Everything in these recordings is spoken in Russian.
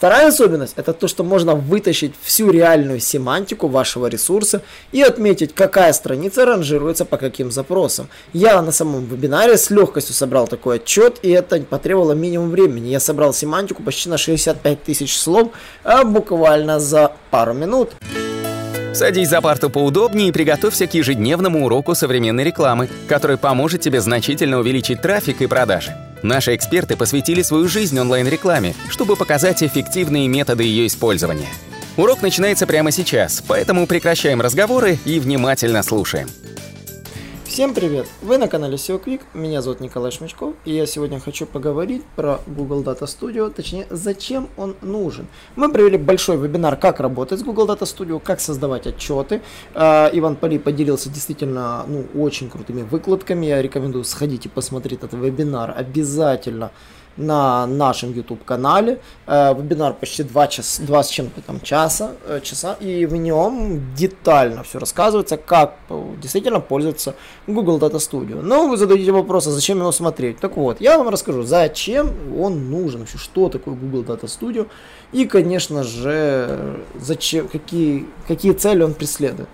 Вторая особенность это то, что можно вытащить всю реальную семантику вашего ресурса и отметить, какая страница ранжируется по каким запросам. Я на самом вебинаре с легкостью собрал такой отчет, и это потребовало минимум времени. Я собрал семантику почти на 65 тысяч слов, а буквально за пару минут. Садись за парту поудобнее и приготовься к ежедневному уроку современной рекламы, который поможет тебе значительно увеличить трафик и продажи. Наши эксперты посвятили свою жизнь онлайн-рекламе, чтобы показать эффективные методы ее использования. Урок начинается прямо сейчас, поэтому прекращаем разговоры и внимательно слушаем. Всем привет! Вы на канале SEO Quick, меня зовут Николай Шмачков, и я сегодня хочу поговорить про Google Data Studio, точнее, зачем он нужен. Мы провели большой вебинар, как работать с Google Data Studio, как создавать отчеты. А, Иван Поли поделился действительно ну, очень крутыми выкладками, я рекомендую сходить и посмотреть этот вебинар обязательно на нашем YouTube канале. Э, вебинар почти 2, час, 2 с чем-то там часа, э, часа, и в нем детально все рассказывается, как действительно пользоваться Google Data Studio. Но вы задаете вопрос, а зачем его смотреть? Так вот, я вам расскажу, зачем он нужен, вообще, что такое Google Data Studio, и, конечно же, зачем, какие, какие цели он преследует.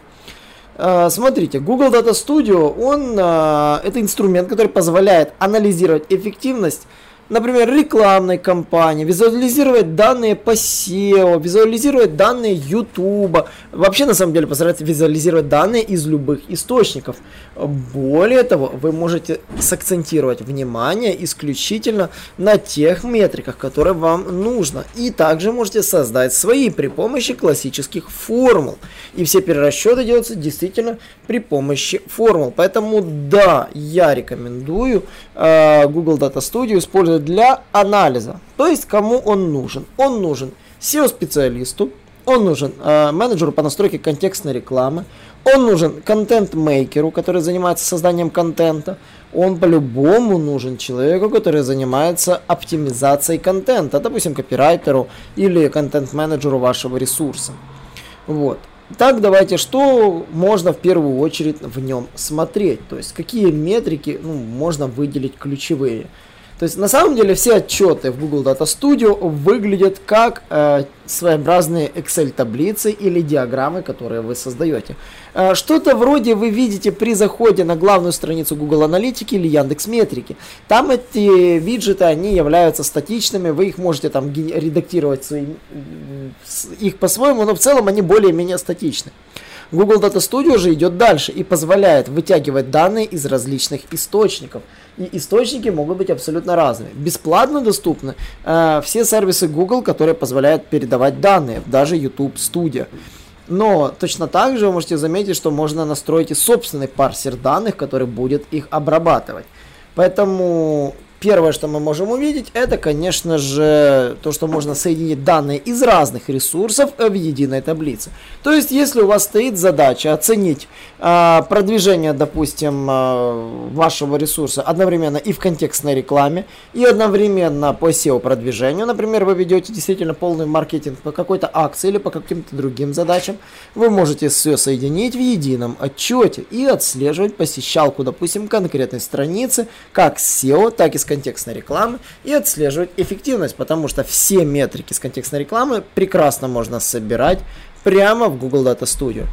Э, смотрите, Google Data Studio, он, это инструмент, который позволяет анализировать эффективность например, рекламной кампании, визуализировать данные по SEO, визуализировать данные YouTube. Вообще, на самом деле, постараться визуализировать данные из любых источников. Более того, вы можете сакцентировать внимание исключительно на тех метриках, которые вам нужно. И также можете создать свои при помощи классических формул. И все перерасчеты делаются действительно при помощи формул. Поэтому да, я рекомендую э, Google Data Studio использовать для анализа. То есть кому он нужен? Он нужен SEO-специалисту, он нужен э, менеджеру по настройке контекстной рекламы, он нужен контент-мейкеру, который занимается созданием контента, он по-любому нужен человеку, который занимается оптимизацией контента, допустим, копирайтеру или контент-менеджеру вашего ресурса. Вот. Так, давайте, что можно в первую очередь в нем смотреть? То есть, какие метрики ну, можно выделить ключевые? То есть на самом деле все отчеты в Google Data Studio выглядят как э, своеобразные Excel таблицы или диаграммы, которые вы создаете. Э, что-то вроде вы видите при заходе на главную страницу Google Аналитики или Яндекс Метрики. Там эти виджеты, они являются статичными, вы их можете там редактировать свои, их по-своему, но в целом они более-менее статичны. Google Data Studio же идет дальше и позволяет вытягивать данные из различных источников. И источники могут быть абсолютно разными. Бесплатно доступны э, все сервисы Google, которые позволяют передавать данные, даже YouTube Studio. Но точно так же вы можете заметить, что можно настроить и собственный парсер данных, который будет их обрабатывать. Поэтому Первое, что мы можем увидеть, это, конечно же, то, что можно соединить данные из разных ресурсов в единой таблице. То есть, если у вас стоит задача оценить э, продвижение, допустим, э, вашего ресурса одновременно и в контекстной рекламе, и одновременно по SEO продвижению, например, вы ведете действительно полный маркетинг по какой-то акции или по каким-то другим задачам, вы можете все соединить в едином отчете и отслеживать посещалку, допустим, конкретной страницы, как SEO, так и с контекстной рекламы и отслеживать эффективность, потому что все метрики с контекстной рекламы прекрасно можно собирать прямо в Google Data Studio.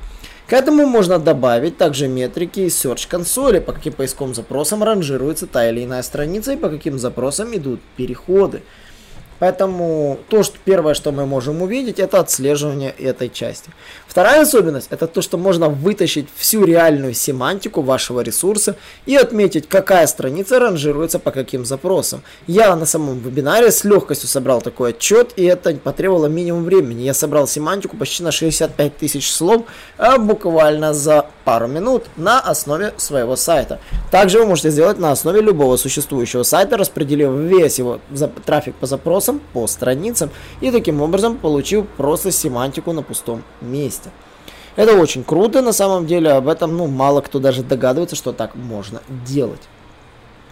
К этому можно добавить также метрики из Search консоли, по каким поисковым запросам ранжируется та или иная страница и по каким запросам идут переходы. Поэтому то, что первое, что мы можем увидеть, это отслеживание этой части. Вторая особенность, это то, что можно вытащить всю реальную семантику вашего ресурса и отметить, какая страница ранжируется по каким запросам. Я на самом вебинаре с легкостью собрал такой отчет, и это потребовало минимум времени. Я собрал семантику почти на 65 тысяч слов, а буквально за пару минут на основе своего сайта. Также вы можете сделать на основе любого существующего сайта, распределив весь его трафик по запросам по страницам и таким образом получил просто семантику на пустом месте. Это очень круто, на самом деле, об этом ну, мало кто даже догадывается, что так можно делать.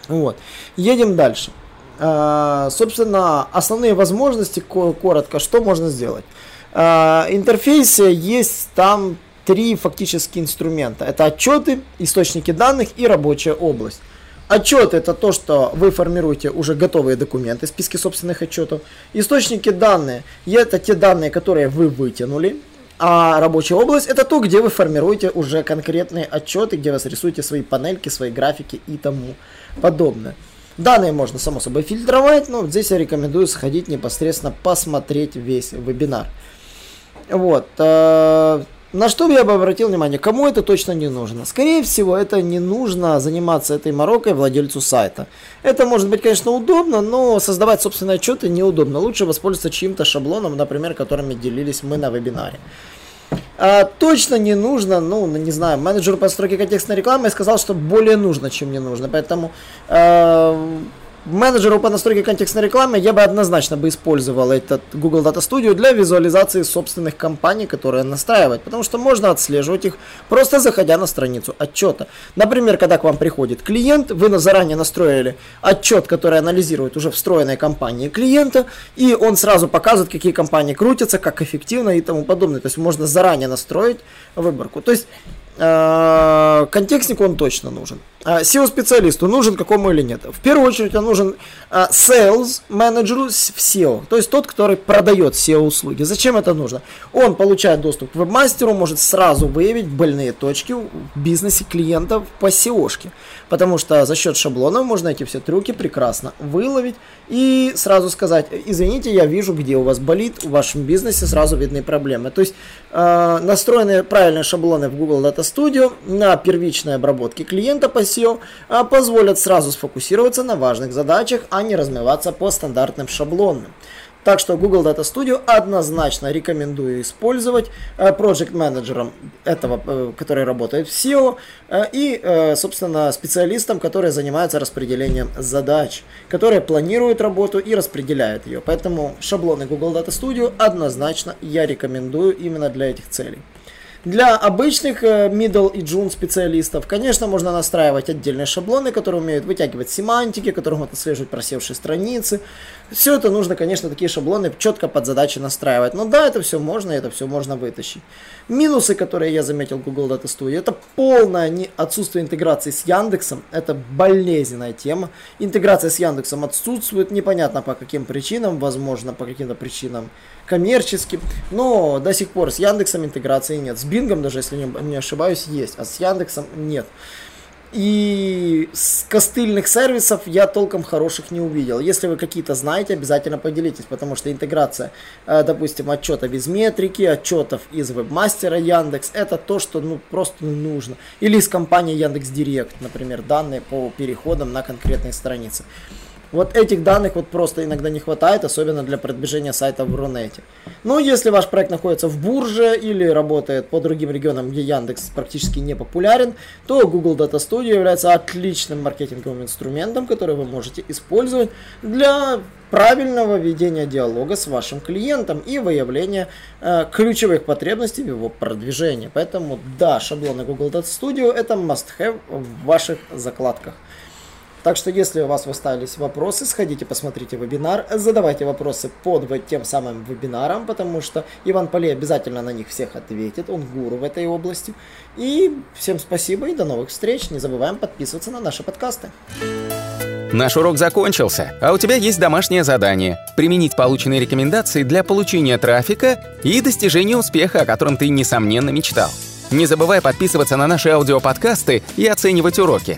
Вот. Едем дальше. А, собственно, основные возможности, коротко, что можно сделать. А, интерфейсе есть там три фактически инструмента. Это отчеты, источники данных и рабочая область. Отчет это то, что вы формируете уже готовые документы, списки собственных отчетов. Источники данные это те данные, которые вы вытянули. А рабочая область это то, где вы формируете уже конкретные отчеты, где вы рисуете свои панельки, свои графики и тому подобное. Данные можно, само собой, фильтровать, но здесь я рекомендую сходить непосредственно посмотреть весь вебинар. Вот. На что я бы обратил внимание, кому это точно не нужно? Скорее всего, это не нужно заниматься этой морокой владельцу сайта. Это может быть, конечно, удобно, но создавать собственные отчеты неудобно. Лучше воспользоваться чьим-то шаблоном, например, которыми делились мы на вебинаре. А, точно не нужно, ну, не знаю, менеджеру по стройке контекстной рекламы сказал, что более нужно, чем не нужно. Поэтому э, менеджеру по настройке контекстной рекламы я бы однозначно бы использовал этот Google Data Studio для визуализации собственных компаний, которые настраивать, потому что можно отслеживать их просто заходя на страницу отчета. Например, когда к вам приходит клиент, вы заранее настроили отчет, который анализирует уже встроенные компании клиента, и он сразу показывает, какие компании крутятся, как эффективно и тому подобное. То есть можно заранее настроить выборку. То есть Э, контекстнику он точно нужен. SEO-специалисту нужен какому или нет? В первую очередь он нужен э, sales менеджеру в SEO, то есть тот, который продает SEO-услуги. Зачем это нужно? Он получает доступ к вебмастеру, может сразу выявить больные точки в бизнесе клиентов по SEO-шке. Потому что за счет шаблонов можно эти все трюки прекрасно выловить и сразу сказать, извините, я вижу, где у вас болит, в вашем бизнесе сразу видны проблемы. То есть настроенные правильные шаблоны в Google Data Studio на первичной обработке клиента по SEO э, позволят сразу сфокусироваться на важных задачах, а не размываться по стандартным шаблонам. Так что Google Data Studio однозначно рекомендую использовать э, Project менеджером этого, э, который работает в SEO, э, и, собственно, специалистам, которые занимаются распределением задач, которые планируют работу и распределяют ее. Поэтому шаблоны Google Data Studio однозначно я рекомендую именно для этих целей. Для обычных э, middle и june специалистов, конечно, можно настраивать отдельные шаблоны, которые умеют вытягивать семантики, которые могут отслеживать просевшие страницы. Все это нужно, конечно, такие шаблоны четко под задачи настраивать. Но да, это все можно, это все можно вытащить. Минусы, которые я заметил в Google Data Studio, это полное отсутствие интеграции с Яндексом. Это болезненная тема. Интеграция с Яндексом отсутствует, непонятно по каким причинам, возможно, по каким-то причинам коммерческим, но до сих пор с Яндексом интеграции нет. С Бингом даже, если не, не ошибаюсь, есть, а с Яндексом нет. И с костыльных сервисов я толком хороших не увидел. Если вы какие-то знаете, обязательно поделитесь, потому что интеграция, э, допустим, отчета без метрики, отчетов из вебмастера Яндекс, это то, что ну, просто не нужно. Или из компании Яндекс Директ, например, данные по переходам на конкретные страницы. Вот этих данных вот просто иногда не хватает, особенно для продвижения сайта в Рунете. Но если ваш проект находится в Бурже или работает по другим регионам, где Яндекс практически не популярен, то Google Data Studio является отличным маркетинговым инструментом, который вы можете использовать для правильного ведения диалога с вашим клиентом и выявления э, ключевых потребностей в его продвижении. Поэтому да, шаблоны Google Data Studio это must-have в ваших закладках. Так что, если у вас остались вопросы, сходите, посмотрите вебинар, задавайте вопросы под тем самым вебинаром, потому что Иван Полей обязательно на них всех ответит, он гуру в этой области. И всем спасибо и до новых встреч. Не забываем подписываться на наши подкасты. Наш урок закончился, а у тебя есть домашнее задание – применить полученные рекомендации для получения трафика и достижения успеха, о котором ты, несомненно, мечтал. Не забывай подписываться на наши аудиоподкасты и оценивать уроки.